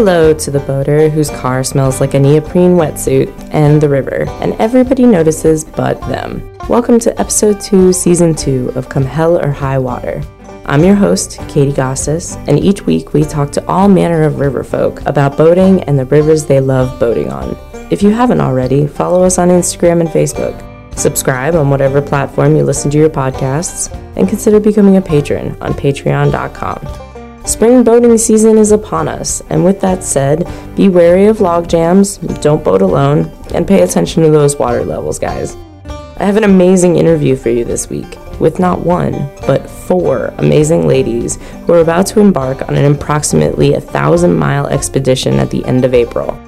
Hello to the boater whose car smells like a neoprene wetsuit and the river, and everybody notices but them. Welcome to episode 2, season 2 of Come Hell or High Water. I'm your host, Katie Gossas, and each week we talk to all manner of river folk about boating and the rivers they love boating on. If you haven't already, follow us on Instagram and Facebook. Subscribe on whatever platform you listen to your podcasts, and consider becoming a patron on patreon.com. Spring boating season is upon us, and with that said, be wary of log jams, don't boat alone, and pay attention to those water levels, guys. I have an amazing interview for you this week with not one, but four amazing ladies who are about to embark on an approximately a thousand mile expedition at the end of April.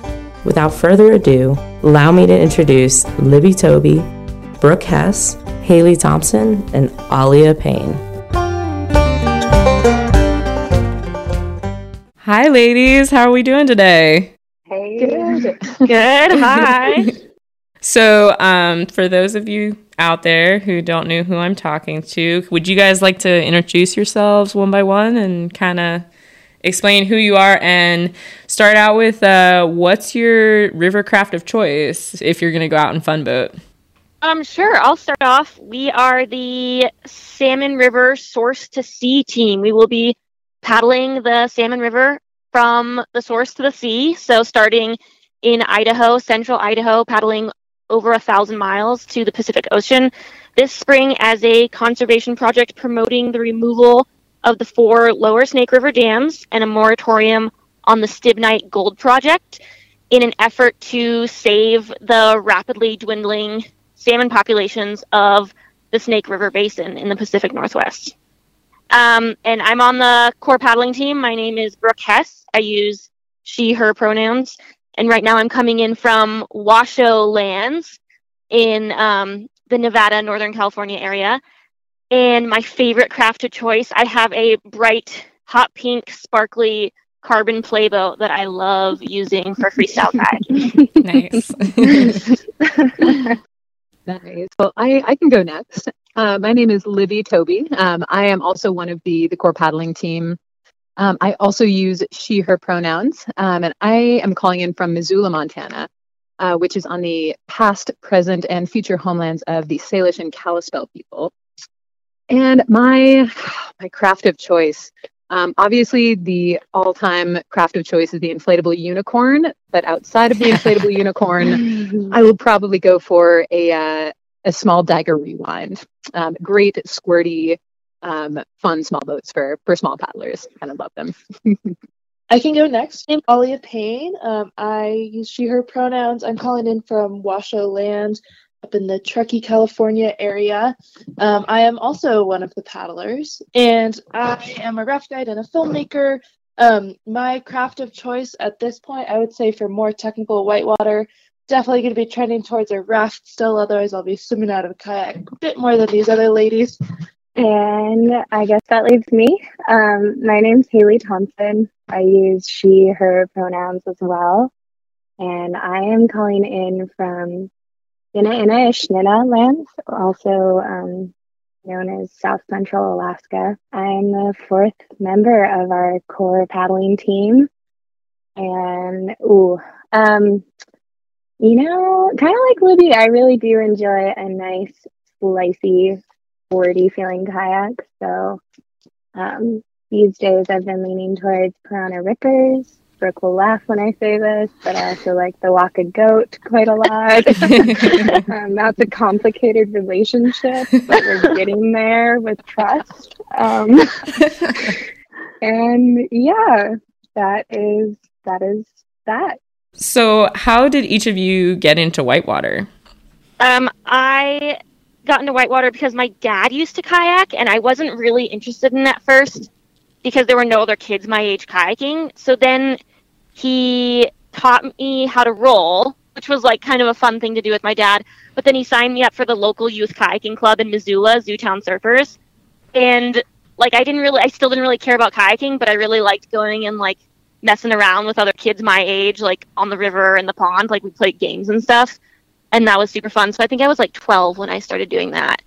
Without further ado, allow me to introduce Libby Toby, Brooke Hess, Haley Thompson, and Alia Payne. Hi, ladies. How are we doing today? Hey. Good. Good. Hi. so, um, for those of you out there who don't know who I'm talking to, would you guys like to introduce yourselves one by one and kind of explain who you are and start out with uh, what's your river craft of choice if you're going to go out and fun boat? Um, sure. I'll start off. We are the Salmon River Source to Sea team. We will be paddling the Salmon River from the source to the sea. So starting in Idaho, central Idaho, paddling over a thousand miles to the Pacific Ocean this spring as a conservation project promoting the removal of the four lower Snake River dams and a moratorium on the Stibnite Gold Project in an effort to save the rapidly dwindling salmon populations of the Snake River Basin in the Pacific Northwest. Um, and I'm on the core paddling team. My name is Brooke Hess. I use she, her pronouns. And right now I'm coming in from Washoe Lands in um, the Nevada, Northern California area. And my favorite craft of choice, I have a bright, hot pink, sparkly carbon playboat that I love using for freestyle paddling. nice. nice. Well, I, I can go next. Uh, my name is Libby Toby. Um, I am also one of the the core paddling team. Um, I also use she her pronouns, um, and I am calling in from Missoula, Montana, uh, which is on the past, present, and future homelands of the Salish and Kalispel people. And my my craft of choice, um, obviously, the all-time craft of choice is the inflatable unicorn. But outside of the inflatable unicorn, I will probably go for a uh, a small dagger rewind. Um, great squirty, um, fun small boats for for small paddlers. Kind of love them. I can go next. I'm Alia Payne. Um, I use she, her pronouns. I'm calling in from Washoe Land up in the Truckee, California area. Um, I am also one of the paddlers, and I am a raft guide and a filmmaker. Um, my craft of choice at this point, I would say for more technical whitewater, definitely going to be trending towards a raft still. Otherwise, I'll be swimming out of a kayak a bit more than these other ladies. And I guess that leaves me. Um, my name's Haley Thompson. I use she, her pronouns as well. And I am calling in from Ina Ina Ishnina lands, also um, known as South Central Alaska. I'm the fourth member of our core paddling team. And, ooh, um, you know, kind of like Libby, I really do enjoy a nice, slicey, sporty feeling kayak. So um, these days I've been leaning towards Pyranha Rippers. Brooke will laugh when I say this, but I also like the Waka Goat quite a lot. um, that's a complicated relationship, but we're getting there with trust. Um, and yeah, that is that is that. So, how did each of you get into whitewater? Um, I got into whitewater because my dad used to kayak, and I wasn't really interested in that first because there were no other kids my age kayaking. So then he taught me how to roll, which was like kind of a fun thing to do with my dad. But then he signed me up for the local youth kayaking club in Missoula, Zootown Surfers, and like I didn't really, I still didn't really care about kayaking, but I really liked going and like messing around with other kids my age, like on the river and the pond. Like we played games and stuff, and that was super fun. So I think I was like 12 when I started doing that.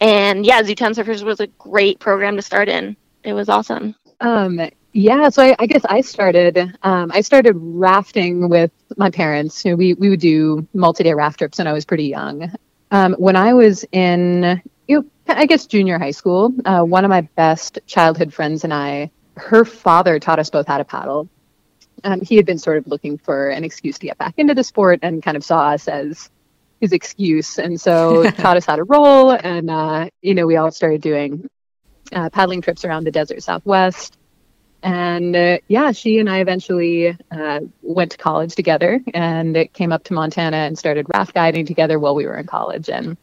And yeah, Zootown Surfers was a great program to start in. It was awesome. Um, Yeah, so I, I guess I started. Um, I started rafting with my parents. You know, we we would do multi-day raft trips when I was pretty young. Um, when I was in, you know, I guess junior high school, uh, one of my best childhood friends and I, her father taught us both how to paddle. Um, he had been sort of looking for an excuse to get back into the sport and kind of saw us as his excuse, and so taught us how to roll. And uh, you know, we all started doing uh, paddling trips around the desert Southwest and uh, yeah, she and I eventually uh, went to college together and it came up to Montana and started raft guiding together while we were in college. And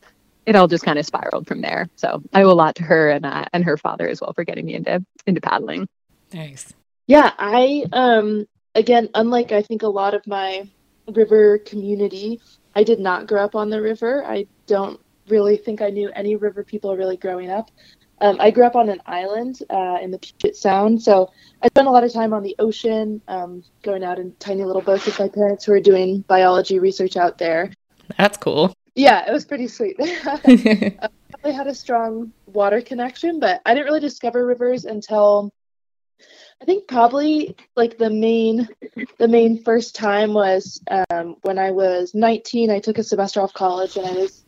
it all just kind of spiraled from there. So I owe a lot to her and uh, and her father as well for getting me into into paddling. Nice. Yeah, I um again, unlike I think a lot of my river community, I did not grow up on the river. I don't really think I knew any river people really growing up. Um, I grew up on an island uh, in the Puget Sound, so I spent a lot of time on the ocean, um, going out in tiny little boats with my parents who were doing biology research out there. That's cool. Yeah, it was pretty sweet. I probably had a strong water connection, but I didn't really discover rivers until I think probably like the main the main first time was um, when I was 19. I took a semester off college and I was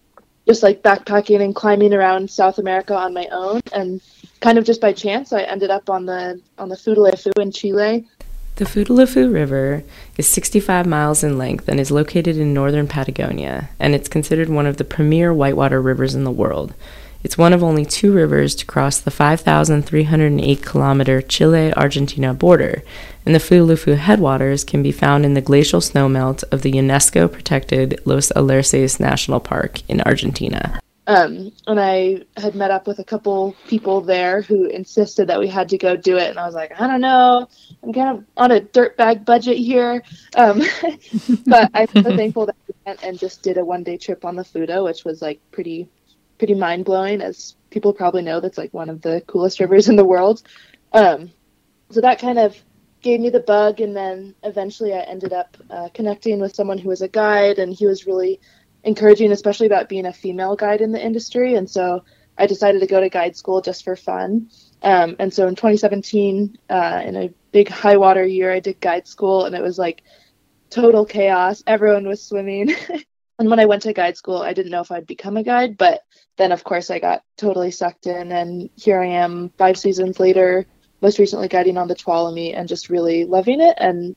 just like backpacking and climbing around South America on my own, and kind of just by chance, I ended up on the on the Futaleufú in Chile. The Futaleufú River is 65 miles in length and is located in northern Patagonia, and it's considered one of the premier whitewater rivers in the world. It's one of only two rivers to cross the 5,308 kilometer Chile Argentina border, and the Futaleufú headwaters can be found in the glacial snowmelt of the UNESCO protected Los Alerces National Park in Argentina. Um, and I had met up with a couple people there who insisted that we had to go do it, and I was like, I don't know, I'm kind of on a dirtbag budget here, um, but I'm so thankful that we went and just did a one day trip on the Futo, which was like pretty pretty mind blowing, as people probably know. That's like one of the coolest rivers in the world. Um, so that kind of gave me the bug, and then eventually I ended up uh, connecting with someone who was a guide, and he was really encouraging, especially about being a female guide in the industry. And so I decided to go to guide school just for fun. Um, and so in 2017, uh, in a big high water year, I did guide school, and it was like total chaos. Everyone was swimming. and when I went to guide school, I didn't know if I'd become a guide, but then of course I got totally sucked in, and here I am five seasons later, most recently guiding on the Tuolumne and just really loving it. And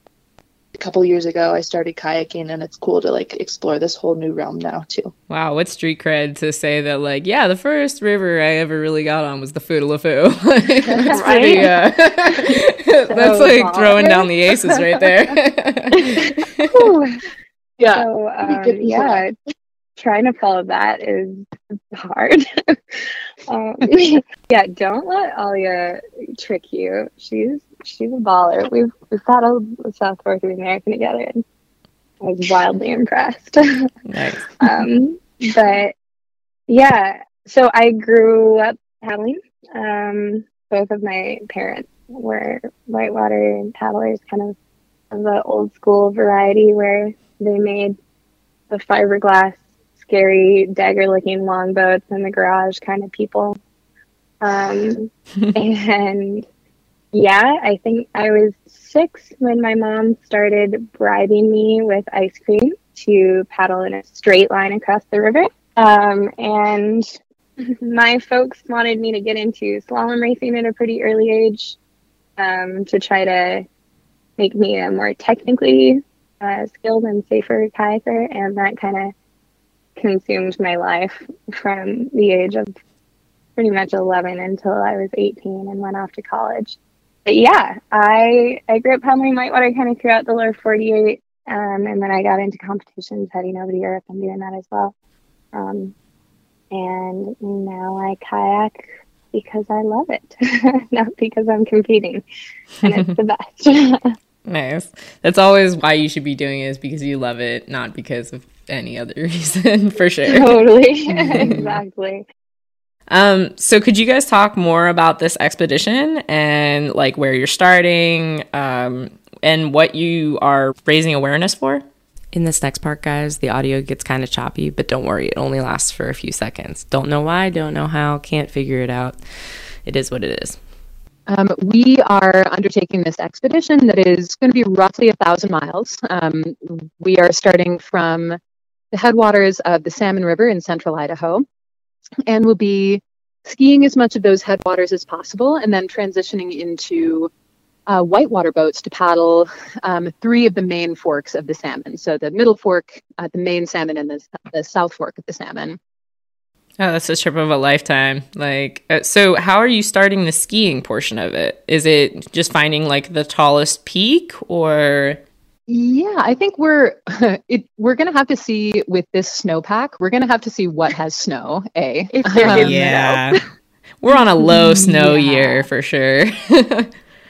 a couple years ago, I started kayaking, and it's cool to like explore this whole new realm now too. Wow, what street cred to say that like, yeah, the first river I ever really got on was the Futaleufú. that's pretty. Uh, that's like throwing down the aces right there. Yeah. So, um, yeah, trying to follow that is hard. um, yeah, don't let Alia trick you. She's she's a baller. We've we've the South North American together, and I was wildly impressed. nice. um, but yeah, so I grew up paddling. Um, both of my parents were whitewater paddlers, kind of of the old school variety where they made the fiberglass, scary, dagger looking longboats in the garage kind of people. Um, and yeah, I think I was six when my mom started bribing me with ice cream to paddle in a straight line across the river. Um, and my folks wanted me to get into slalom racing at a pretty early age um, to try to make me a more technically uh, skilled and safer kayaker, and that kind of consumed my life from the age of pretty much 11 until I was 18 and went off to college. But yeah, I I grew up paddling whitewater kind of throughout the lower 48, um, and then I got into competitions heading over to Europe and doing that as well. Um, and now I kayak because I love it, not because I'm competing, and it's the best. Nice. That's always why you should be doing it is because you love it, not because of any other reason, for sure. Totally. exactly. Um, so could you guys talk more about this expedition and like where you're starting, um, and what you are raising awareness for? In this next part, guys, the audio gets kind of choppy, but don't worry, it only lasts for a few seconds. Don't know why, don't know how, can't figure it out. It is what it is. Um, we are undertaking this expedition that is going to be roughly a thousand miles. Um, we are starting from the headwaters of the Salmon River in central Idaho, and we'll be skiing as much of those headwaters as possible, and then transitioning into uh, whitewater boats to paddle um, three of the main forks of the salmon. So the middle fork, uh, the main salmon, and the, the south fork of the salmon. Oh, that's a trip of a lifetime. Like, uh, so how are you starting the skiing portion of it? Is it just finding like the tallest peak or? Yeah, I think we're it, we're gonna have to see with this snowpack. We're gonna have to see what has snow. A um, yeah, we're on a low snow yeah. year for sure.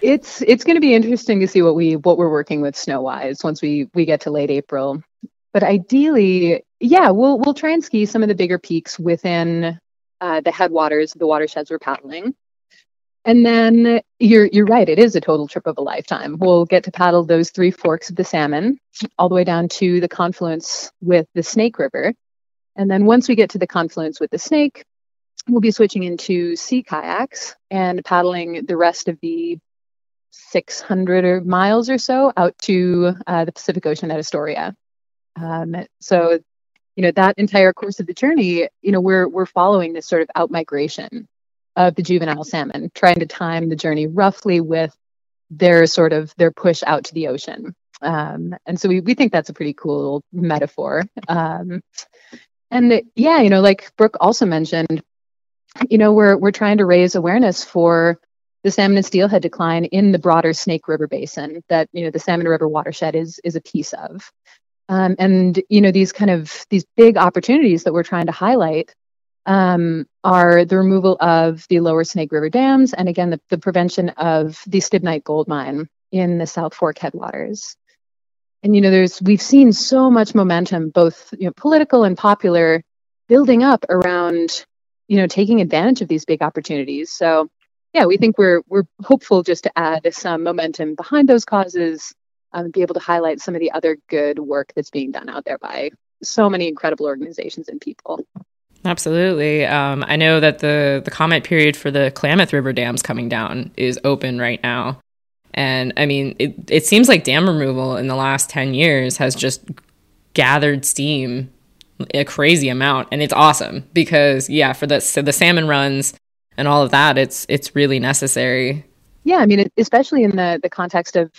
it's it's gonna be interesting to see what we what we're working with snow wise once we we get to late April. But ideally, yeah, we'll we'll try and ski some of the bigger peaks within uh, the headwaters, the watersheds we're paddling. And then you're you're right, it is a total trip of a lifetime. We'll get to paddle those three forks of the salmon all the way down to the confluence with the Snake River. And then once we get to the confluence with the Snake, we'll be switching into sea kayaks and paddling the rest of the 600 miles or so out to uh, the Pacific Ocean at Astoria. Um, so, you know, that entire course of the journey, you know, we're we're following this sort of out migration of the juvenile salmon, trying to time the journey roughly with their sort of their push out to the ocean. Um, and so we, we think that's a pretty cool metaphor. Um, and yeah, you know, like Brooke also mentioned, you know, we're we're trying to raise awareness for the salmon and steelhead decline in the broader Snake River Basin that you know the Salmon River watershed is is a piece of. Um, and you know these kind of these big opportunities that we're trying to highlight um, are the removal of the lower Snake River dams and again the, the prevention of the Stibnite gold mine in the South Fork headwaters. And you know there's we've seen so much momentum, both you know, political and popular, building up around you know taking advantage of these big opportunities. So yeah, we think we're we're hopeful just to add some momentum behind those causes um, be able to highlight some of the other good work that's being done out there by so many incredible organizations and people. Absolutely. Um, I know that the the comment period for the Klamath River dams coming down is open right now, and I mean it. It seems like dam removal in the last ten years has just gathered steam a crazy amount, and it's awesome because yeah, for the so the salmon runs and all of that, it's it's really necessary. Yeah, I mean, especially in the the context of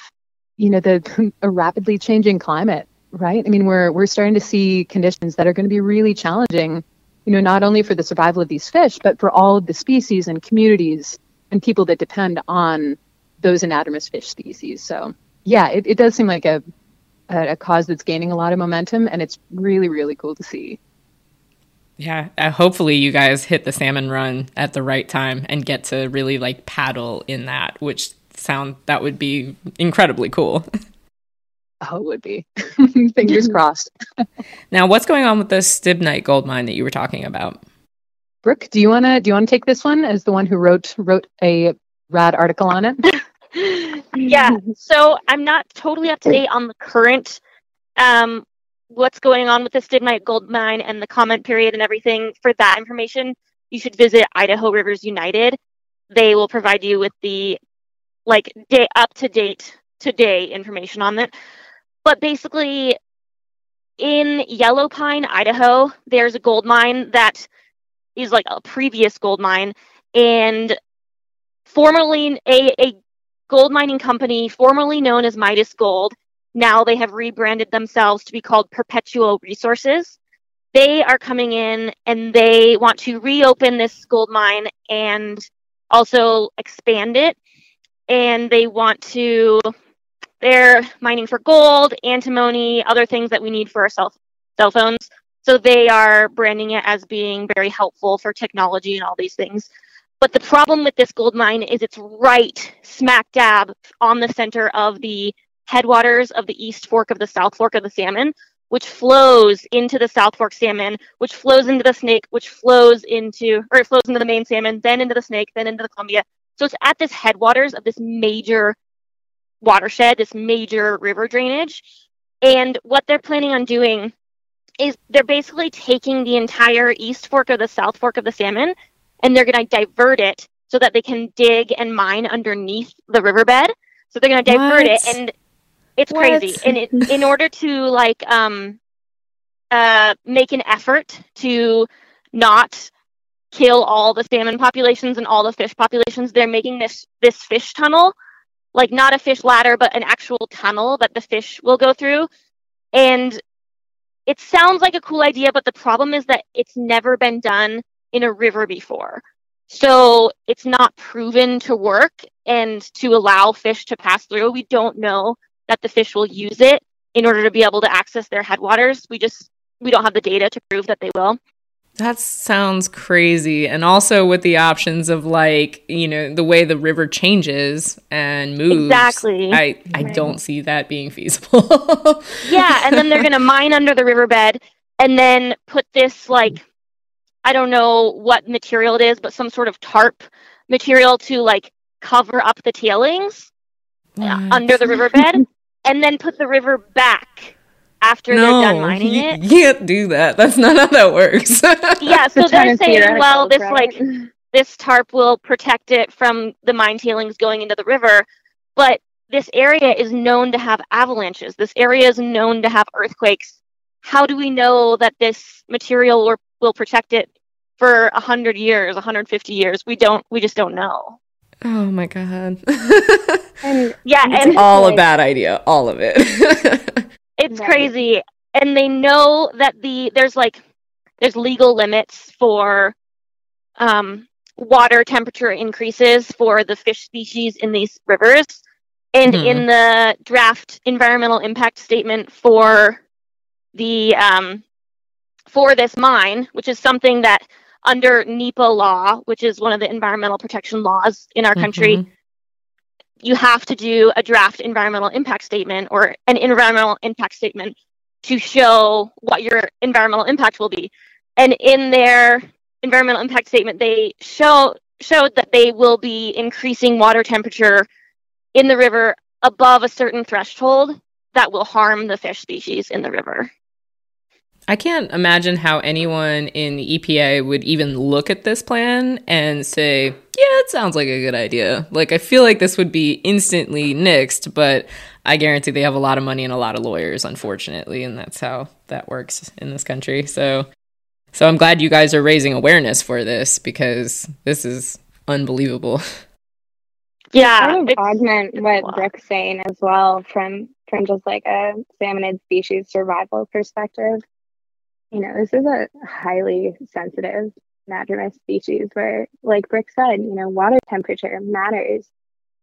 you know the a rapidly changing climate right? I mean we're we're starting to see conditions that are going to be really challenging you know not only for the survival of these fish but for all of the species and communities and people that depend on those anadromous fish species. So yeah it, it does seem like a, a, a cause that's gaining a lot of momentum and it's really really cool to see. Yeah, uh, hopefully you guys hit the salmon run at the right time and get to really like paddle in that, which sound that would be incredibly cool. Oh, it would be. Fingers crossed. now, what's going on with the Stibnite gold mine that you were talking about? Brooke, do you wanna do you wanna take this one as the one who wrote wrote a rad article on it? yeah. So I'm not totally up to date on the current um, what's going on with the Stibnite gold mine and the comment period and everything. For that information, you should visit Idaho Rivers United. They will provide you with the like day up to date today information on it. But basically, in Yellow Pine, Idaho, there's a gold mine that is like a previous gold mine, and formerly a, a gold mining company formerly known as Midas Gold. Now they have rebranded themselves to be called Perpetua Resources. They are coming in and they want to reopen this gold mine and also expand it and they want to they're mining for gold, antimony, other things that we need for our cell, cell phones. So they are branding it as being very helpful for technology and all these things. But the problem with this gold mine is it's right smack dab on the center of the headwaters of the East Fork of the South Fork of the Salmon, which flows into the South Fork Salmon, which flows into the Snake, which flows into, or it flows into the main salmon, then into the Snake, then into the Columbia, so it's at this headwaters of this major watershed, this major river drainage. And what they're planning on doing is they're basically taking the entire east fork or the south fork of the salmon and they're going to divert it so that they can dig and mine underneath the riverbed. So they're going to divert it, and it's What? crazy. And it, in order to like um uh make an effort to not kill all the salmon populations and all the fish populations, they're making this this fish tunnel, like not a fish ladder, but an actual tunnel that the fish will go through. And it sounds like a cool idea, but the problem is that it's never been done in a river before. So it's not proven to work and to allow fish to pass through. We don't know that the fish will use it in order to be able to access their headwaters. We just we don't have the data to prove that they will. That sounds crazy. And also with the options of like, you know, the way the river changes and moves. Exactly. I, I Right. don't see that being feasible. Yeah, and then they're going to mine under the riverbed and then put this like I don't know what material it is, but some sort of tarp material to like cover up the tailings uh, What? under the riverbed and then put the river back after they're done mining you it. can't do that. That's not how that works. Yeah, so they're saying, well, this Right. like this tarp will protect it from the mine tailings going into the river, but this area is known to have avalanches. This area is known to have earthquakes. How do we know that this material will, will protect it for 100 years, 150 years? We don't we just don't know. oh my god. And Yeah, It's and it's all a bad idea. All of it. it's Right. crazy and they know that the there's like there's legal limits for um, water temperature increases for the fish species in these rivers and Mhm. in the draft environmental impact statement for the um, for this mine which is something that under NEPA law which is one of the environmental protection laws in our country Mhm. You have to do a draft environmental impact statement or an environmental impact statement to show what your environmental impact will be. And in their environmental impact statement, they show showed that they will be increasing water temperature in the river above a certain threshold that will harm the fish species in the river. I can't imagine how anyone in the EPA would even look at this plan and say, yeah, it sounds like a good idea. Like, I feel like this would be instantly nixed, but I guarantee they have a lot of money and a lot of lawyers, unfortunately, and that's how that works in this country. So, so I'm glad you guys are raising awareness for this because this is unbelievable. Yeah, kind of it's- augment it's a what lot. Brooke's saying as well from from just like a salmonid species survival perspective. You know, this is a highly sensitive anadromous species where, like Brooke said, you know, water temperature matters.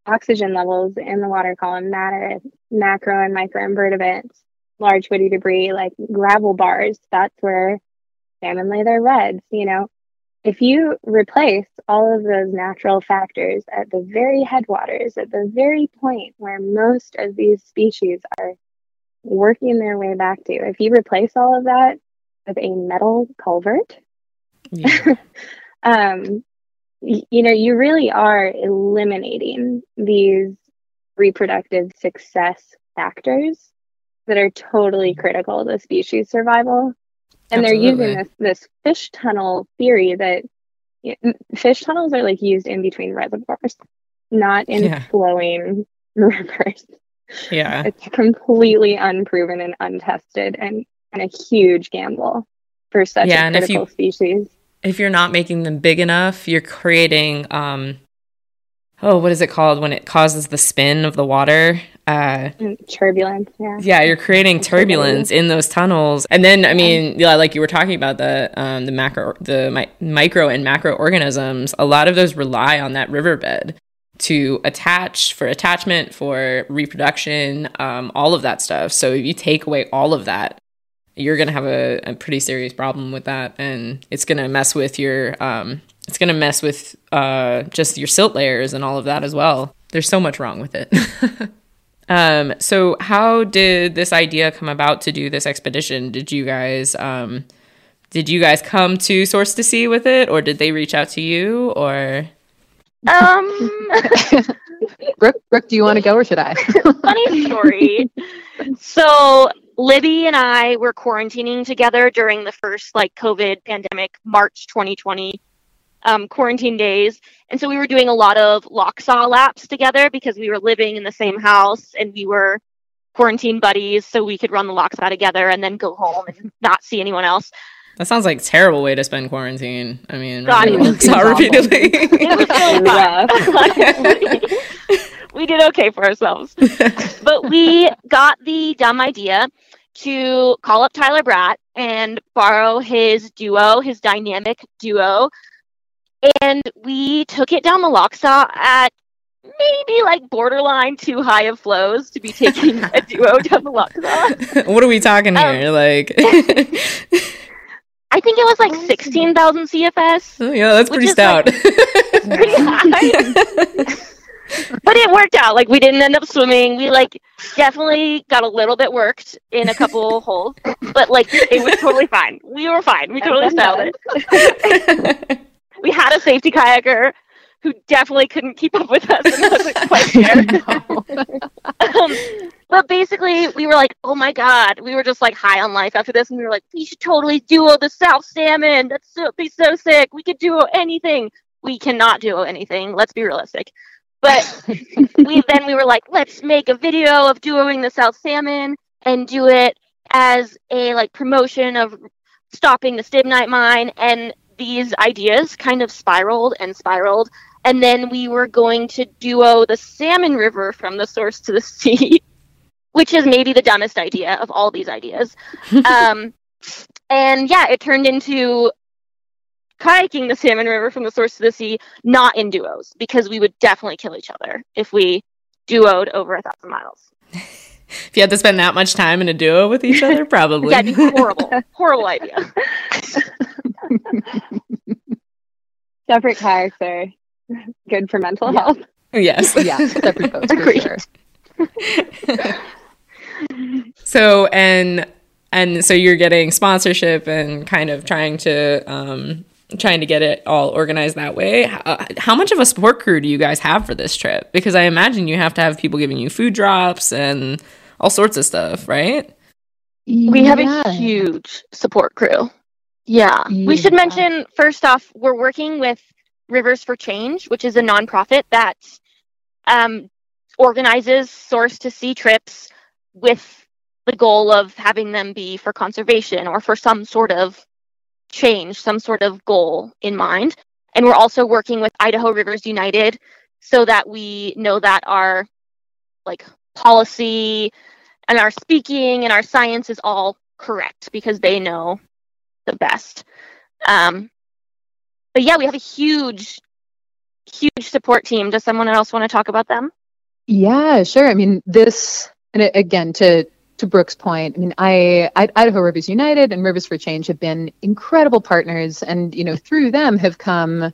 Oxygen levels in the water column matter. Macro and microinvertebrates, large woody debris like gravel bars, that's where salmon lay their redds, you know if you replace all of those natural factors at the very headwaters, at the very point where most of these species are working their way back to, if you replace all of that with a metal culvert, Yeah. um, y- you know, you really are eliminating these reproductive success factors that are totally critical to species survival. And they're using this this fish tunnel theory that y- n- fish tunnels are like used in between reservoirs, not in Yeah. flowing rivers. yeah. It's completely unproven and untested, and a huge gamble for such Yeah, a and if critical you- species. if you're not making them big enough, you're creating um oh, what is it called when it causes the spin of the water? Uh turbulence, yeah. yeah, you're creating Turbulence. turbulence in those tunnels. And then I mean, yeah, like you were talking about the um the macro the mi- micro and macro organisms, a lot of those rely on that riverbed to attach for attachment for reproduction um, all of that stuff so if you take away all of that you're going to have a, a pretty serious problem with that and it's going to mess with your um, it's going to mess with uh, just your silt layers and all of that as well there's so much wrong with it um, so how did this idea come about to do this expedition did you guys um, did you guys come to source to sea with it or did they reach out to you or Um, Brooke, Brooke, do you want to go or should I? funny story. so Libby and I were quarantining together during the first like COVID pandemic, March 2020. um, quarantine days. And so we were doing a lot of Lochsa laps together because we were living in the same house and we were quarantine buddies. So we could run the Lochsa together and then go home and not see anyone else. That sounds like a terrible way to spend quarantine. I mean, God, it was saw repeatedly. It was really fun. we did okay for ourselves. but we got the dumb idea to call up Tyler Bradt and borrow his duo, his dynamic duo. And we took it down the Lochsa at maybe like borderline too high of flows to be taking a duo down the Lochsa. what are we talking Um, here? like, I think it was like 16,000 CFS. oh, yeah, that's pretty stout. pretty high. But it worked out. Like we didn't end up swimming. We like definitely got a little bit worked in a couple holes, but like it was totally fine. We were fine. We totally styled it. We had a safety kayaker who definitely couldn't keep up with us and wasn't quite there. um, but basically, we were like, "Oh my god!" We were just like high on life after this, and we were like, "We should totally duo the South Salmon. That's so be so sick. We could duo anything. We cannot duo anything. Let's be realistic." But we then we were like, "Let's make a video of duoing the South Salmon and do it as a like promotion of stopping the stibnite mine." And these ideas kind of spiraled and spiraled and then we were going to duo the salmon river from the source to the sea which is maybe the dumbest idea of all these ideas um, and yeah it turned into kayaking the salmon river from the source to the sea not in duos because we would definitely kill each other if we duoed over a thousand miles if you had to spend that much time in a duo with each other, probably. that'd be horrible horrible idea Separate kayaks are good for mental Yeah. health. yes. yeah, separate boats for Agreed. sure. So and and so you're getting sponsorship and kind of trying to um trying to get it all organized that way. How, how much of a support crew do you guys have for this trip? Because I imagine you have to have people giving you food drops and all sorts of stuff, right? We have a huge support crew. Yeah. We should mention first off, we're working with Rivers for Change, which is a nonprofit that um, organizes source to sea trips with the goal of having them be for conservation or for some sort of change, some sort of goal in mind. And we're also working with Idaho Rivers United so that we know that our like policy and our speaking and our science is all correct because they know the best. Um, but yeah, we have a huge, huge support team. Does someone else want to talk about them? Yeah, sure. I mean, this, and again, to to Brooke's point, I mean, I, I Idaho Rivers United and Rivers for Change have been incredible partners, and you know, through them have come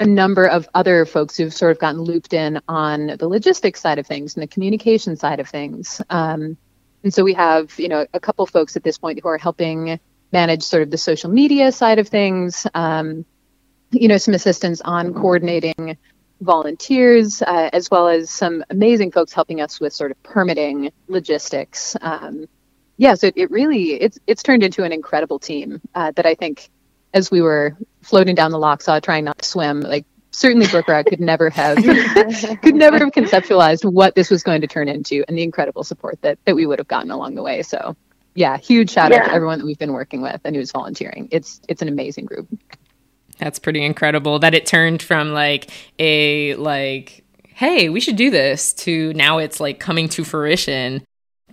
a number of other folks who've sort of gotten looped in on the logistics side of things and the communication side of things. Um, and so we have, you know, a couple folks at this point who are helping manage sort of the social media side of things. Um, you know, some assistance on coordinating volunteers, uh, as well as some amazing folks helping us with sort of permitting logistics. Um, yeah, so it, it really it's it's turned into an incredible team uh, that I think, as we were floating down the Lochsa trying not to swim, like certainly Brooke or I could never have could never have conceptualized what this was going to turn into and the incredible support that that we would have gotten along the way. So yeah, huge shout out to everyone that we've been working with and who's volunteering. It's it's an amazing group. That's pretty incredible that it turned from like a like hey, we should do this to now it's like coming to fruition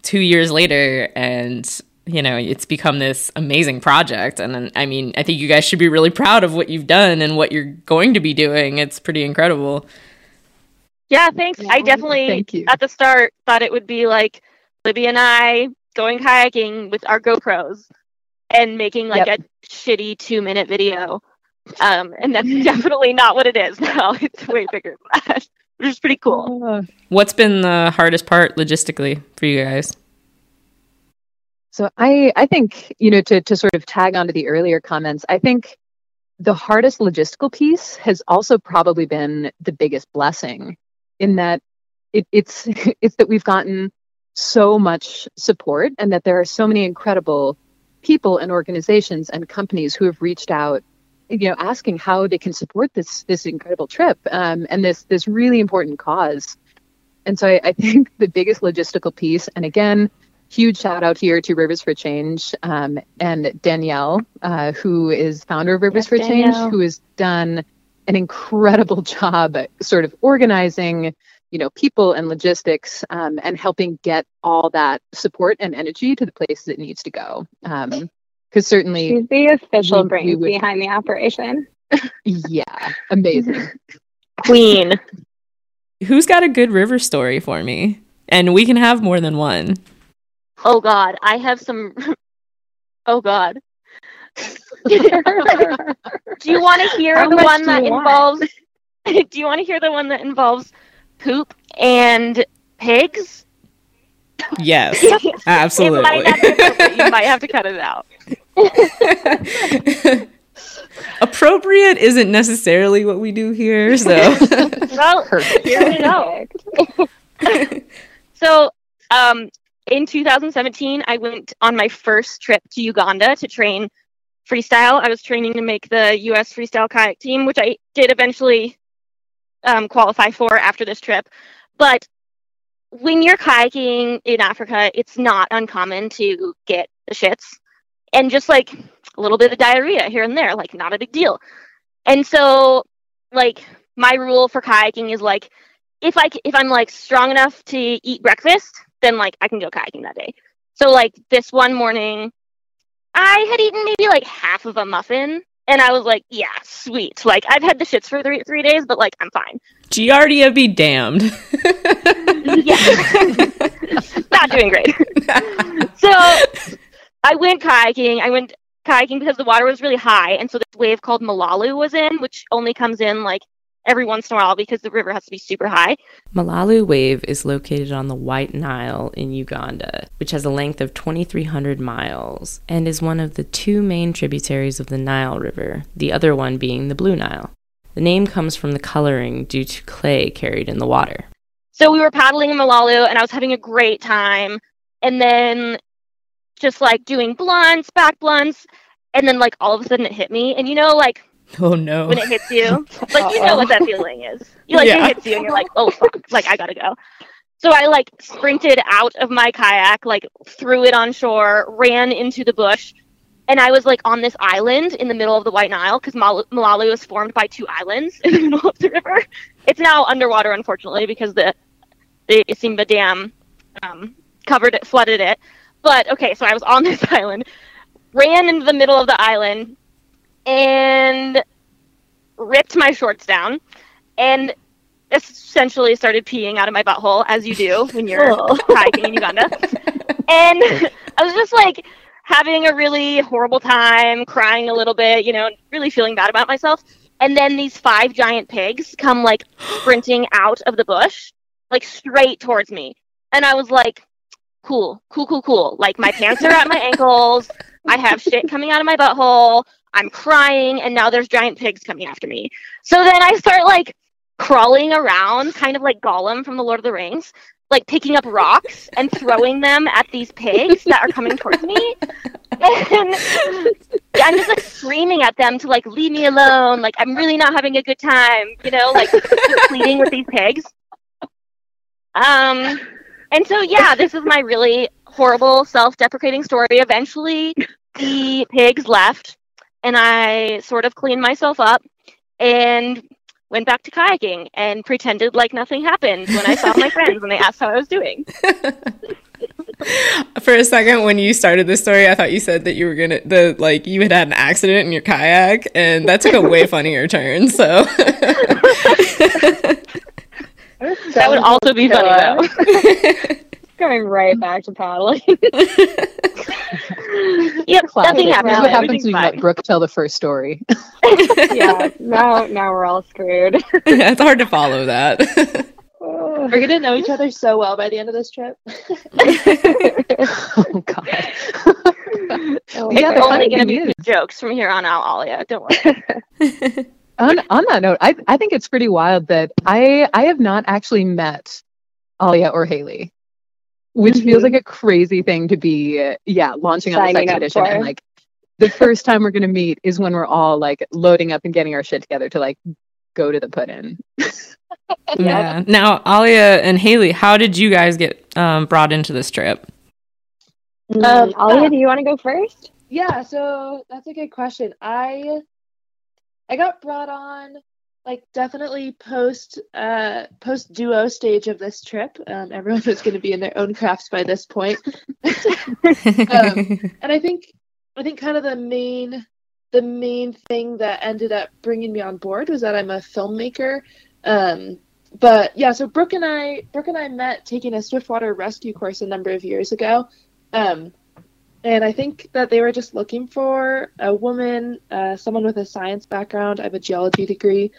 2 years later and you know, it's become this amazing project and then, I mean, I think you guys should be really proud of what you've done and what you're going to be doing. It's pretty incredible. Yeah, thanks. I definitely Thank you. at the start thought it would be like Libby and I going kayaking with our GoPros and making like a shitty two minute video. Um, and that's definitely not what it is now. It's way bigger than that, which is pretty cool. What's been the hardest part logistically for you guys? So I, I think, you know, to, to sort of tag onto the earlier comments, I think the hardest logistical piece has also probably been the biggest blessing in that it, it's it's that we've gotten so much support and that there are so many incredible people and organizations and companies who have reached out you know, asking how they can support this this incredible trip um, and this this really important cause. And so I, I think the biggest logistical piece, and again, huge shout out here to Rivers for Change um, and Danielle, uh, who is founder of Rivers Yes, for Danielle. Change, who has done an incredible job at sort of organizing, you know, people and logistics um, and helping get all that support and energy to the places it needs to go. Because certainly, She's the official we- we would- behind the operation. yeah, amazing. Queen. Who's got a good river story for me? And we can have more than one. Oh God, I have some. Oh God. do you want to hear How the one that involves? do you want to hear the one that involves poop and pigs? Yes, absolutely. might not be. You might have to cut it out. Appropriate isn't necessarily what we do here, so Well, Perfect. here we go. So, um, in 2017, I went on my first trip to Uganda to train freestyle. I was training to make the U.S. freestyle kayak team, which I did eventually um, qualify for after this trip. But when you're kayaking in Africa, it's not uncommon to get the shits and just like a little bit of diarrhea here and there, like not a big deal. And so, like, my rule for kayaking is like, if I if I'm like strong enough to eat breakfast, then like I can go kayaking that day. So like this one morning, I had eaten maybe like half of a muffin, and I was like, yeah, sweet. Like I've had the shits for three three days, but like I'm fine. Giardia be damned. Yeah, not doing great. so I went kayaking. I went kayaking because the water was really high, and so this wave called Malalu was in, which only comes in like every once in a while because the river has to be super high. Malalu Wave is located on the White Nile in Uganda, which has a length of 2,300 miles and is one of the two main tributaries of the Nile River, the other one being the Blue Nile. The name comes from the coloring due to clay carried in the water. So we were paddling in Malalu and I was having a great time. And then just like doing blunts, back blunts. And then like all of a sudden it hit me. And you know, like oh no. when it hits you, like you know what that feeling is. You like Yeah. it hits you and you're like, oh fuck, like I gotta go. So I like sprinted out of my kayak, like threw it on shore, ran into the bush, and I was like on this island in the middle of the White Nile because Mal- Malalu was formed by two islands in the middle of the river. It's now underwater, unfortunately, because the the Isimba Dam um, covered it, flooded it. But okay, so I was on this island, ran into the middle of the island, and ripped my shorts down, and essentially started peeing out of my butthole, as you do when you're oh. hiking in Uganda. And I was just like having a really horrible time, crying a little bit, you know, really feeling bad about myself. And then these five giant pigs come like sprinting out of the bush, like straight towards me. And I was like, cool, cool, cool, cool. Like my pants are at my ankles. I have shit coming out of my butthole. I'm crying, and now there's giant pigs coming after me. So then I start like crawling around, kind of like Gollum from the Lord of the Rings, like picking up rocks and throwing them at these pigs that are coming towards me. And I'm just like screaming at them to like leave me alone. Like I'm really not having a good time, you know, like pleading with these pigs. Um, and so yeah, this is my really horrible self-deprecating story. Eventually, the pigs left, and I sort of cleaned myself up and went back to kayaking and pretended like nothing happened when I saw my friends and they asked how I was doing. For a second, when you started this story, I thought you said that you were gonna the like you had had an accident in your kayak, and that took a way funnier turn. So That would also be funny though. Going right back to paddling. Yep, nothing happens. happened. That's what happens when you let. Brooke tell the first story. yeah, now now we're all screwed. yeah, it's hard to follow that. We're gonna know each other so well by the end of this trip. oh God. Oh, Yeah, It's only going to be jokes from here on out, Alia. Don't worry. On on that note, I I think it's pretty wild that I I have not actually met Alia or Haley, which feels like a crazy thing to be. uh, Yeah, launking on this Signing up expedition and like the first time we're going to meet is when we're all like loading up and getting our shit together to like go to the put in. yeah. Now, Alia and Haley, how did you guys get um, brought into this trip? Um, Alia, do you want to go first? Yeah, so that's a good question. I I got brought on like definitely post uh post duo stage of this trip. Um, everyone was going to be in their own crafts by this point, um, and I think I think kind of the main the main thing that ended up bringing me on board was that I'm a filmmaker. Um, but yeah, so Brooke and I Brooke and I met taking a swiftwater rescue course a number of years ago. Um, and I think that they were just looking for a woman, uh, someone with a science background. I have a geology degree,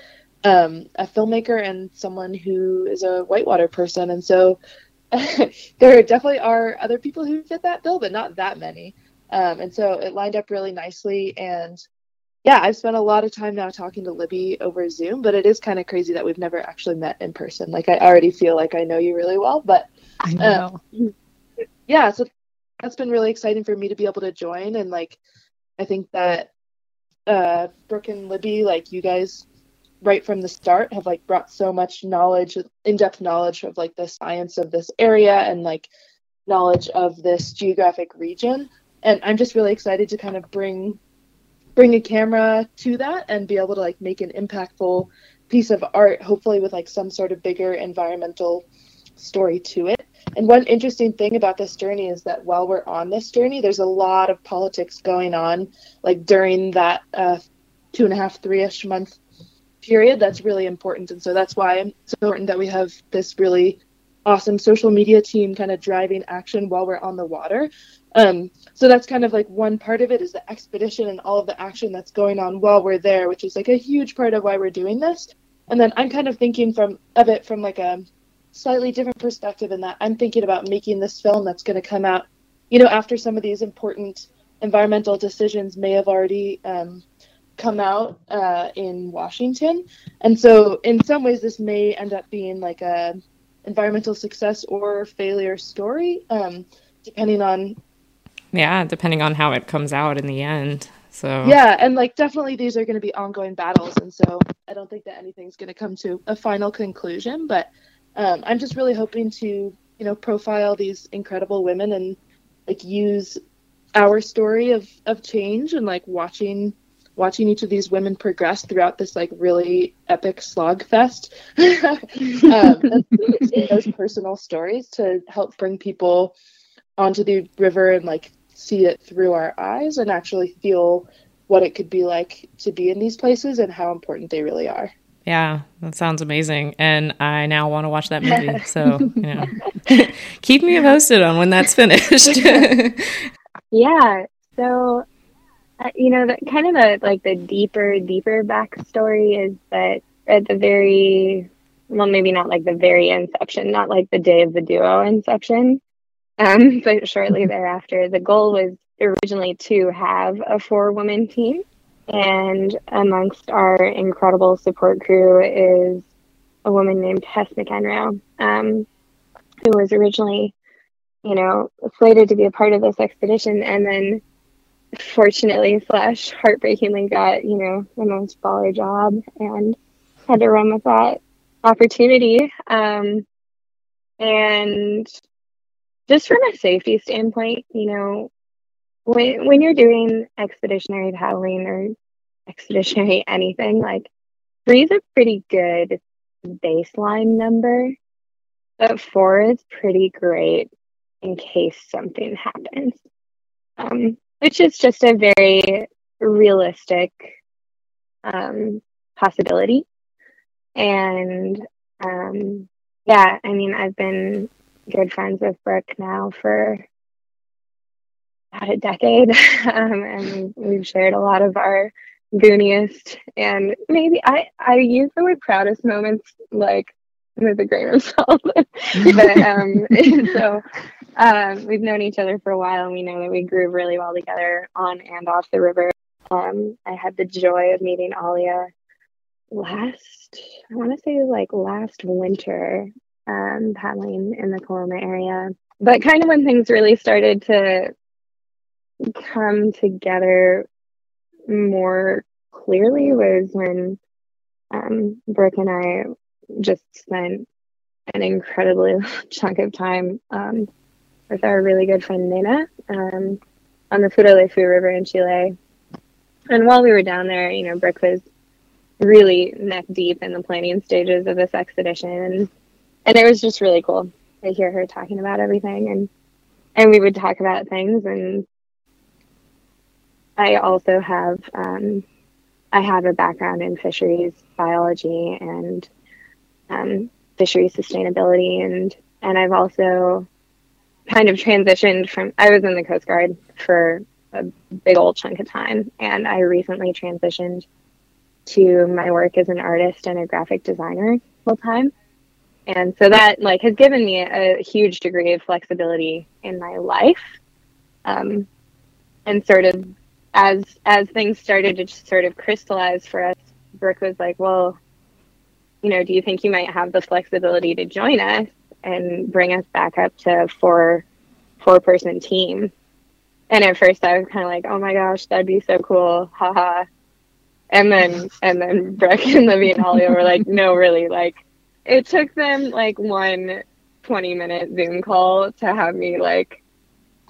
um, a filmmaker, and someone who is a whitewater person. And so there definitely are other people who fit that bill, but not that many. Um, and so it lined up really nicely. And yeah, I've spent a lot of time now talking to Libby over Zoom, but it is kind of crazy that we've never actually met in person. Like I already feel like I know you really well, but I know. Uh, yeah, so that's been really exciting for me to be able to join. And like i think that uh brooke and libby like you guys right from the start have like brought so much knowledge in-depth knowledge of like the science of this area and like knowledge of this geographic region. And i'm just really excited to kind of bring bring a camera to that and be able to like make an impactful piece of art hopefully with like some sort of bigger environmental story to it and one interesting thing about this journey is that while we're on this journey, there's a lot of politics going on, like during that uh, two and a half, three ish month period. That's really important. And so that's why it's important that we have this really awesome social media team kind of driving action while we're on the water. Um, so that's kind of like one part of it is the expedition and all of the action that's going on while we're there, which is like a huge part of why we're doing this. And then I'm kind of thinking from of it from like a slightly different perspective in that I'm thinking about making this film that's going to come out, you know, after some of these important environmental decisions may have already um, come out uh, in Washington. And so, in some ways, this may end up being like a environmental success or failure story, um, depending on. Yeah, depending on how it comes out in the end. So yeah, and like definitely these are going to be ongoing battles, and so I don't think that anything's going to come to a final conclusion, but um, I'm just really hoping to, you know, profile these incredible women and like use our story of of change and like watching watching each of these women progress throughout this like really epic slog fest. Um, those personal stories to help bring people onto the river and like see it through our eyes and actually feel what it could be like to be in these places and how important they really are yeah, that sounds amazing. And I now want to watch that movie. So, you know, keep me posted on when that's finished. yeah. So, uh, you know, the, kind of the like the deeper, deeper backstory is that at the very, well, maybe not like the very inception, not like the day of the duo inception, um, but shortly thereafter, the goal was originally to have a four woman team and amongst our incredible support crew is a woman named Tess McEnroe, um, who was originally, you know, slated to be a part of this expedition and then fortunately slash heartbreakingly got, you know, the most baller job and had to run with that opportunity. Um, and just from a safety standpoint, you know, when when you're doing expeditionary paddling or expeditionary anything, like three is a pretty good baseline number, but four is pretty great in case something happens. Um, which is just a very realistic um, possibility. And um, yeah, I mean, I've been good friends with Brooke now for about a decade, um, and we've shared a lot of our gooniest and maybe I I use the word proudest moments like with a grain of salt. but um, so um, we've known each other for a while, and we know that we grew really well together on and off the river. Um, I had the joy of meeting Alia last, I want to say like last winter, um, paddling in the Coloma area. But kind of when things really started to come together more clearly was when um, Brooke and I just spent an incredibly chunk of time um, with our really good friend Nina um, on the Futaleufu River in Chile. And while we were down there, you know, Brooke was really neck deep in the planning stages of this expedition, and and it was just really cool to hear her talking about everything, and and we would talk about things, and I also have um, I have a background in fisheries biology and um, fisheries sustainability, and and I've also kind of transitioned from I was in the Coast Guard for a big old chunk of time, and I recently transitioned to my work as an artist and a graphic designer full time. And so that like has given me a huge degree of flexibility in my life. Um, and sort of as as things started to sort of crystallize for us, Brooke was like, "Well, you know, do you think you might have the flexibility to join us and bring us back up to four four person team?" And at first, I was kind of like, "Oh my gosh, that'd be so cool!" Haha. And then and then Brooke and Libby and Alia were like, "No, really, like." It took them like one 20 minute Zoom call to have me like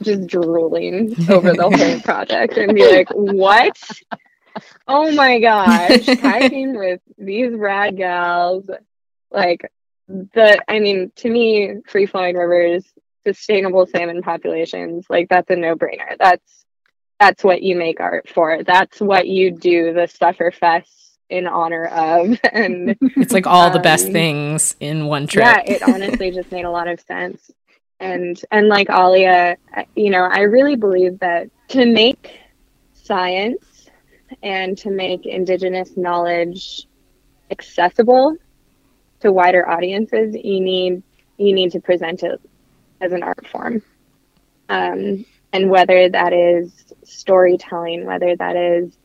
just drooling over the whole project and be like, what? Oh my gosh, hiking with these rad gals. Like, the, I mean, to me, free flowing rivers, sustainable salmon populations, like, that's a no brainer. That's, that's what you make art for. That's what you do the Sufferfest in honor of. And it's like all um, the best um, things in one trip. Yeah, it honestly just made a lot of sense and and like Alia, you know, I really believe that to make science and to make indigenous knowledge accessible to wider audiences, you need you need to present it as an art form. Um, and whether that is storytelling, whether that is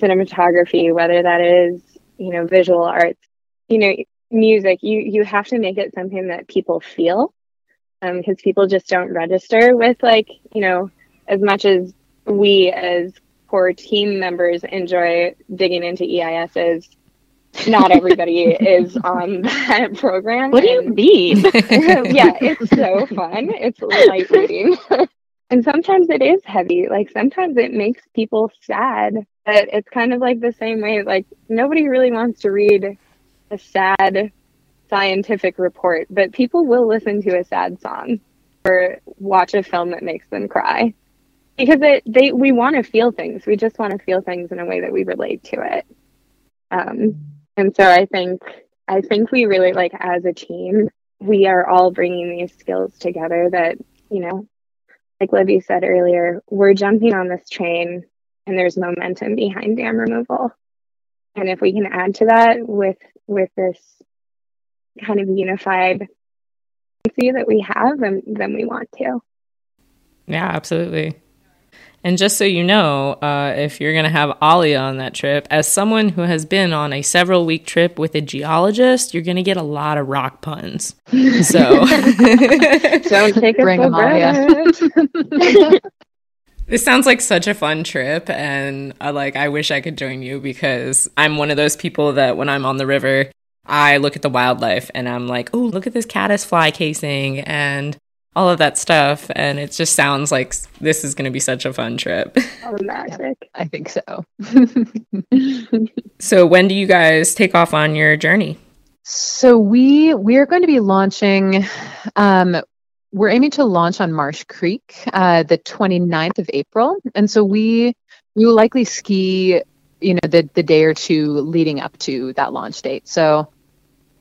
cinematography, whether that is, you know, visual arts, you know, music, you you have to make it something that people feel because um, people just don't register with like you know as much as we as core team members enjoy digging into EISs. Not everybody is on that program. What do you mean? yeah, it's so fun. It's light reading. and sometimes it is heavy. Like sometimes it makes people sad. But it's kind of like the same way. Like nobody really wants to read a sad scientific report, but people will listen to a sad song or watch a film that makes them cry because it they we want to feel things. We just want to feel things in a way that we relate to it. Um, and so I think I think we really like as a team, we are all bringing these skills together. That you know, like Libby said earlier, we're jumping on this train, and there's momentum behind dam removal. And if we can add to that with with this kind of unified see that we have, then then we want to. Yeah, absolutely. And just so you know, uh, if you're going to have Alia on that trip, as someone who has been on a several week trip with a geologist, you're going to get a lot of rock puns. So don't take Bring them, Alia. This sounds like such a fun trip, and uh, like I wish I could join you because I'm one of those people that when I'm on the river, I look at the wildlife and I'm like, oh, look at this caddis fly casing and all of that stuff. And it just sounds like this is going to be such a fun trip. Oh, magic. I think so. so when do you guys take off on your journey? So we we're going to be launching um, we're aiming to launch on Marsh Creek uh, the 29th of April. And so we we will likely ski you know the the day or two leading up to that launch date. So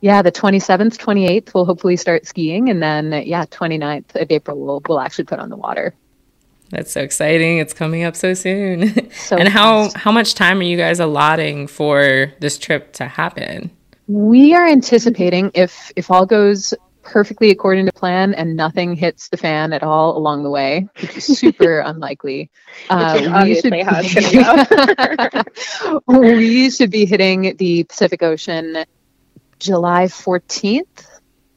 yeah, the 27th, 28th, we'll hopefully start skiing. And then, yeah, 29th of April, we'll, we'll actually put on the water. That's so exciting. It's coming up so soon. So and how, how much time are you guys allotting for this trip to happen? We are anticipating if, if all goes perfectly according to plan and nothing hits the fan at all along the way, which is super unlikely. Uh, we, should be, we should be hitting the Pacific Ocean July 14th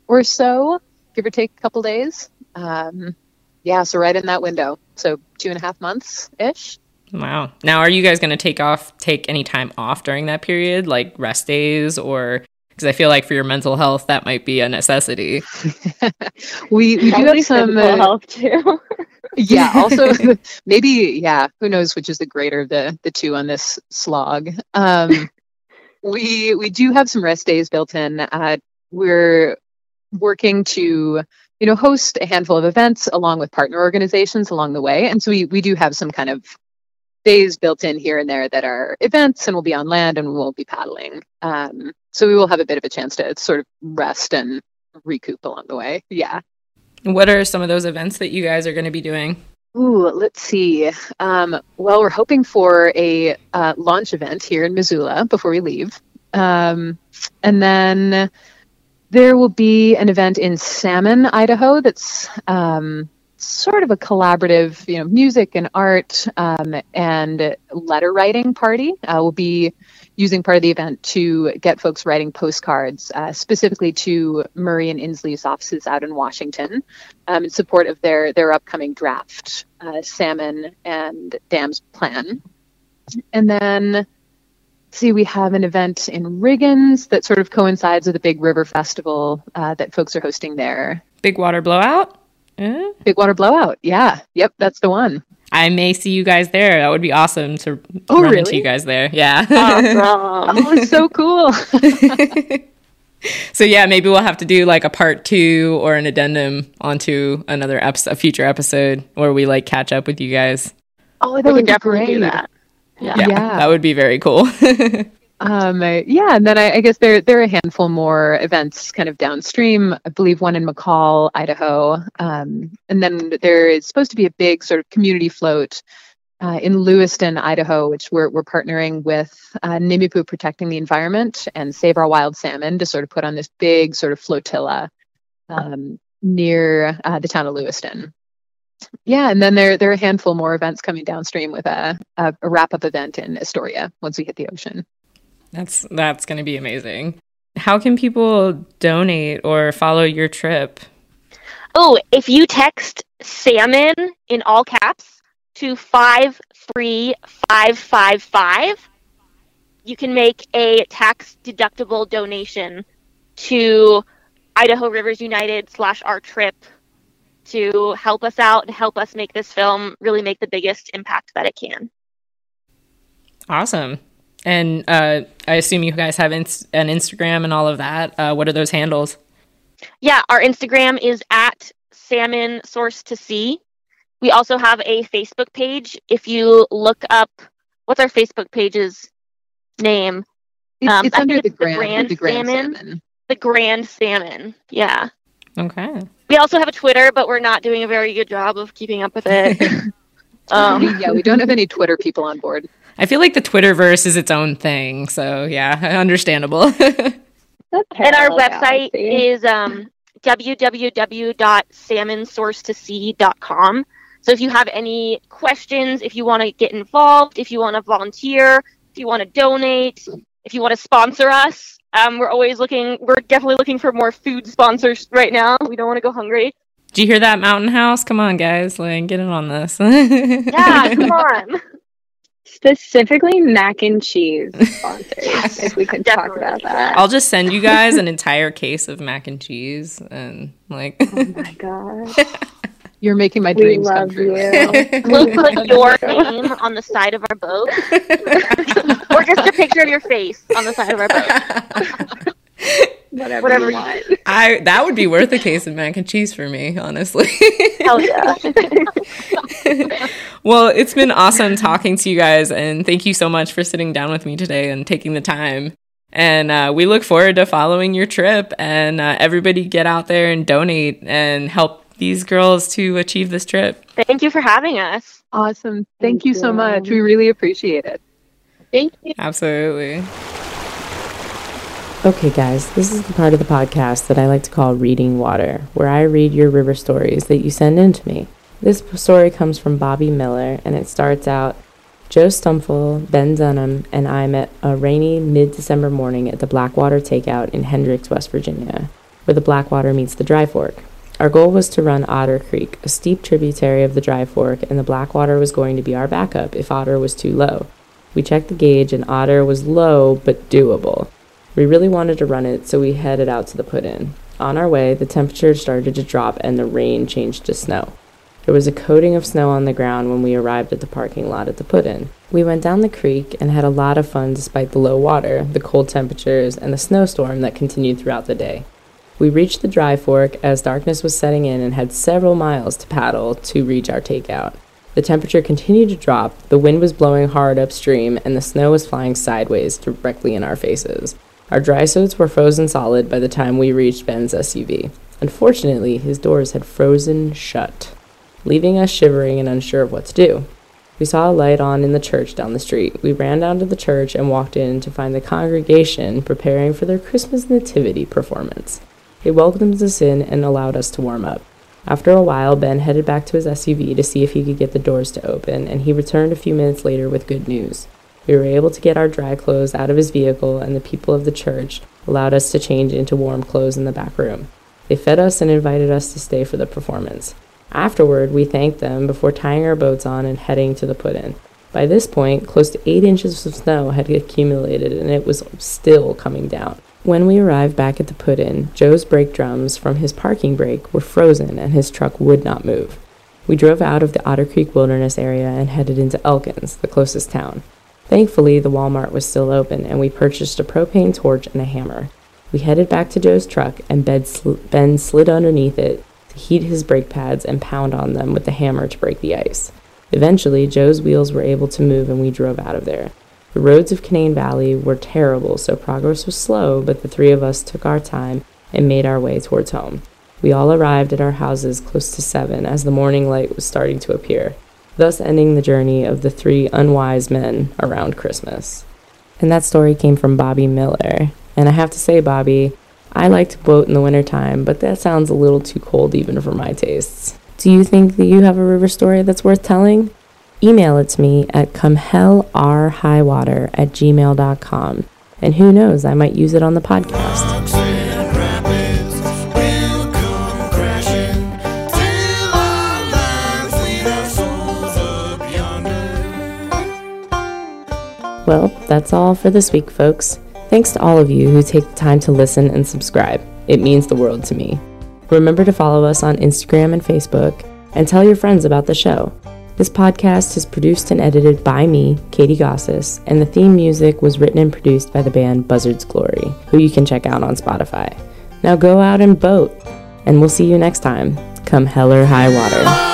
or so, give or take a couple days. Um, yeah, so right in that window. So two and a half months ish. Wow. Now, are you guys going to take off, take any time off during that period, like rest days, or because I feel like for your mental health that might be a necessity. we we do have some uh, health too. yeah. Also, maybe yeah. Who knows which is the greater of the the two on this slog? Um, we we do have some rest days built in. Uh, we're working to you know host a handful of events along with partner organizations along the way, and so we we do have some kind of days built in here and there that are events and we'll be on land and we won't be paddling. Um, so we will have a bit of a chance to sort of rest and recoup along the way. Yeah. What are some of those events that you guys are going to be doing? Ooh, let's see. Um, well, we're hoping for a uh, launch event here in Missoula before we leave. Um, and then there will be an event in Salmon, Idaho that's um, sort of a collaborative, you know, music and art um, and letter writing party. Uh, we'll be using part of the event to get folks writing postcards, uh, specifically to Murray and Inslee's offices out in Washington, um, in support of their their upcoming draft uh, salmon and dams plan. And then. See, we have an event in Riggins that sort of coincides with the big river festival uh, that folks are hosting there. Big water blowout? Eh? Big water blowout. Yeah. Yep. That's the one. I may see you guys there. That would be awesome to oh, run really? into you guys there. Yeah. Awesome. oh, it's so cool. so yeah, maybe we'll have to do like a part two or an addendum onto another episode, a future episode where we like catch up with you guys. Oh, that we would definitely great. do that. Yeah. yeah. yeah. That would be very cool. Um, yeah, and then I, I, guess there there are a handful more events kind of downstream. I believe one in McCall, Idaho, um, and then there is supposed to be a big sort of community float uh, in Lewiston, Idaho, which we're we're partnering with uh, Nimiipuu Protecting the Environment and Save Our Wild Salmon to sort of put on this big sort of flotilla um, near uh, the town of Lewiston. Yeah, and then there there are a handful more events coming downstream with a, a, a wrap up event in Astoria once we hit the ocean. That's that's going to be amazing. How can people donate or follow your trip? Oh, if you text salmon in all caps to 53555, you can make a tax deductible donation to Idaho Rivers United slash our trip to help us out and help us make this film really make the biggest impact that it can. Awesome. And uh, I assume you guys have ins- an Instagram and all of that. Uh, what are those handles? Yeah, our Instagram is at Salmon Source to Sea. We also have a Facebook page. If you look up, what's our Facebook page's name? It's, um, it's under the, grand, the grand, the grand salmon. salmon. The Grand Salmon. Yeah. Okay. We also have a Twitter, but we're not doing a very good job of keeping up with it. um, yeah, we don't have any Twitter people on board. I feel like the Twitterverse is its own thing. So yeah, understandable. and our website is um, www.salmonsourcetosea.com. So if you have any questions, if you want to get involved, if you want to volunteer, if you want to donate, if you want to sponsor us, um, we're always looking. We're definitely looking for more food sponsors right now. We don't want to go hungry. Do you hear that, Mountain House? Come on, guys, like get in on this. yeah, come on. Specifically, mac and cheese sponsors. yes, if we could talk about that. I'll just send you guys an entire case of mac and cheese, and like, oh my god, you're making my dreams come true. we'll put your name on the side of our boat, or just a picture of your face on the side of our boat. Whatever, Whatever you want. I that would be worth a case of mac and cheese for me, honestly. Hell yeah. well, it's been awesome talking to you guys, and thank you so much for sitting down with me today and taking the time. And uh, we look forward to following your trip. And uh, everybody get out there and donate and help these girls to achieve this trip. Thank you for having us. Awesome. Thank, Thank you, you so much. We really appreciate it. Thank you. Absolutely. Okay, guys, this is the part of the podcast that I like to call Reading Water, where I read your river stories that you send in to me. This story comes from Bobby Miller, and it starts out Joe Stumfel, Ben Dunham, and I met a rainy mid December morning at the Blackwater Takeout in Hendricks, West Virginia, where the Blackwater meets the Dry Fork. Our goal was to run Otter Creek, a steep tributary of the Dry Fork, and the Blackwater was going to be our backup if Otter was too low. We checked the gauge, and Otter was low but doable. We really wanted to run it, so we headed out to the put in. On our way, the temperature started to drop and the rain changed to snow. There was a coating of snow on the ground when we arrived at the parking lot at the put in. We went down the creek and had a lot of fun despite the low water, the cold temperatures, and the snowstorm that continued throughout the day. We reached the dry fork as darkness was setting in and had several miles to paddle to reach our takeout. The temperature continued to drop, the wind was blowing hard upstream, and the snow was flying sideways directly in our faces. Our dry suits were frozen solid by the time we reached Ben's SUV. Unfortunately, his doors had frozen shut, leaving us shivering and unsure of what to do. We saw a light on in the church down the street. We ran down to the church and walked in to find the congregation preparing for their Christmas nativity performance. They welcomed us in and allowed us to warm up. After a while, Ben headed back to his SUV to see if he could get the doors to open, and he returned a few minutes later with good news. We were able to get our dry clothes out of his vehicle, and the people of the church allowed us to change into warm clothes in the back room. They fed us and invited us to stay for the performance. Afterward, we thanked them before tying our boats on and heading to the put in. By this point, close to eight inches of snow had accumulated and it was still coming down. When we arrived back at the put in, Joe's brake drums from his parking brake were frozen and his truck would not move. We drove out of the Otter Creek Wilderness area and headed into Elkins, the closest town. Thankfully, the Walmart was still open, and we purchased a propane torch and a hammer. We headed back to Joe's truck, and Ben, sl- ben slid underneath it to heat his brake pads and pound on them with the hammer to break the ice. Eventually, Joe's wheels were able to move, and we drove out of there. The roads of Canaan Valley were terrible, so progress was slow, but the three of us took our time and made our way towards home. We all arrived at our houses close to seven as the morning light was starting to appear thus ending the journey of the three unwise men around Christmas. And that story came from Bobby Miller. And I have to say, Bobby, I like to boat in the wintertime, but that sounds a little too cold even for my tastes. Do you think that you have a river story that's worth telling? Email it to me at comehellorhighwater at gmail.com. And who knows, I might use it on the podcast. Well, that's all for this week, folks. Thanks to all of you who take the time to listen and subscribe. It means the world to me. Remember to follow us on Instagram and Facebook, and tell your friends about the show. This podcast is produced and edited by me, Katie Gossis, and the theme music was written and produced by the band Buzzard's Glory, who you can check out on Spotify. Now go out and boat, and we'll see you next time. Come hell or high water.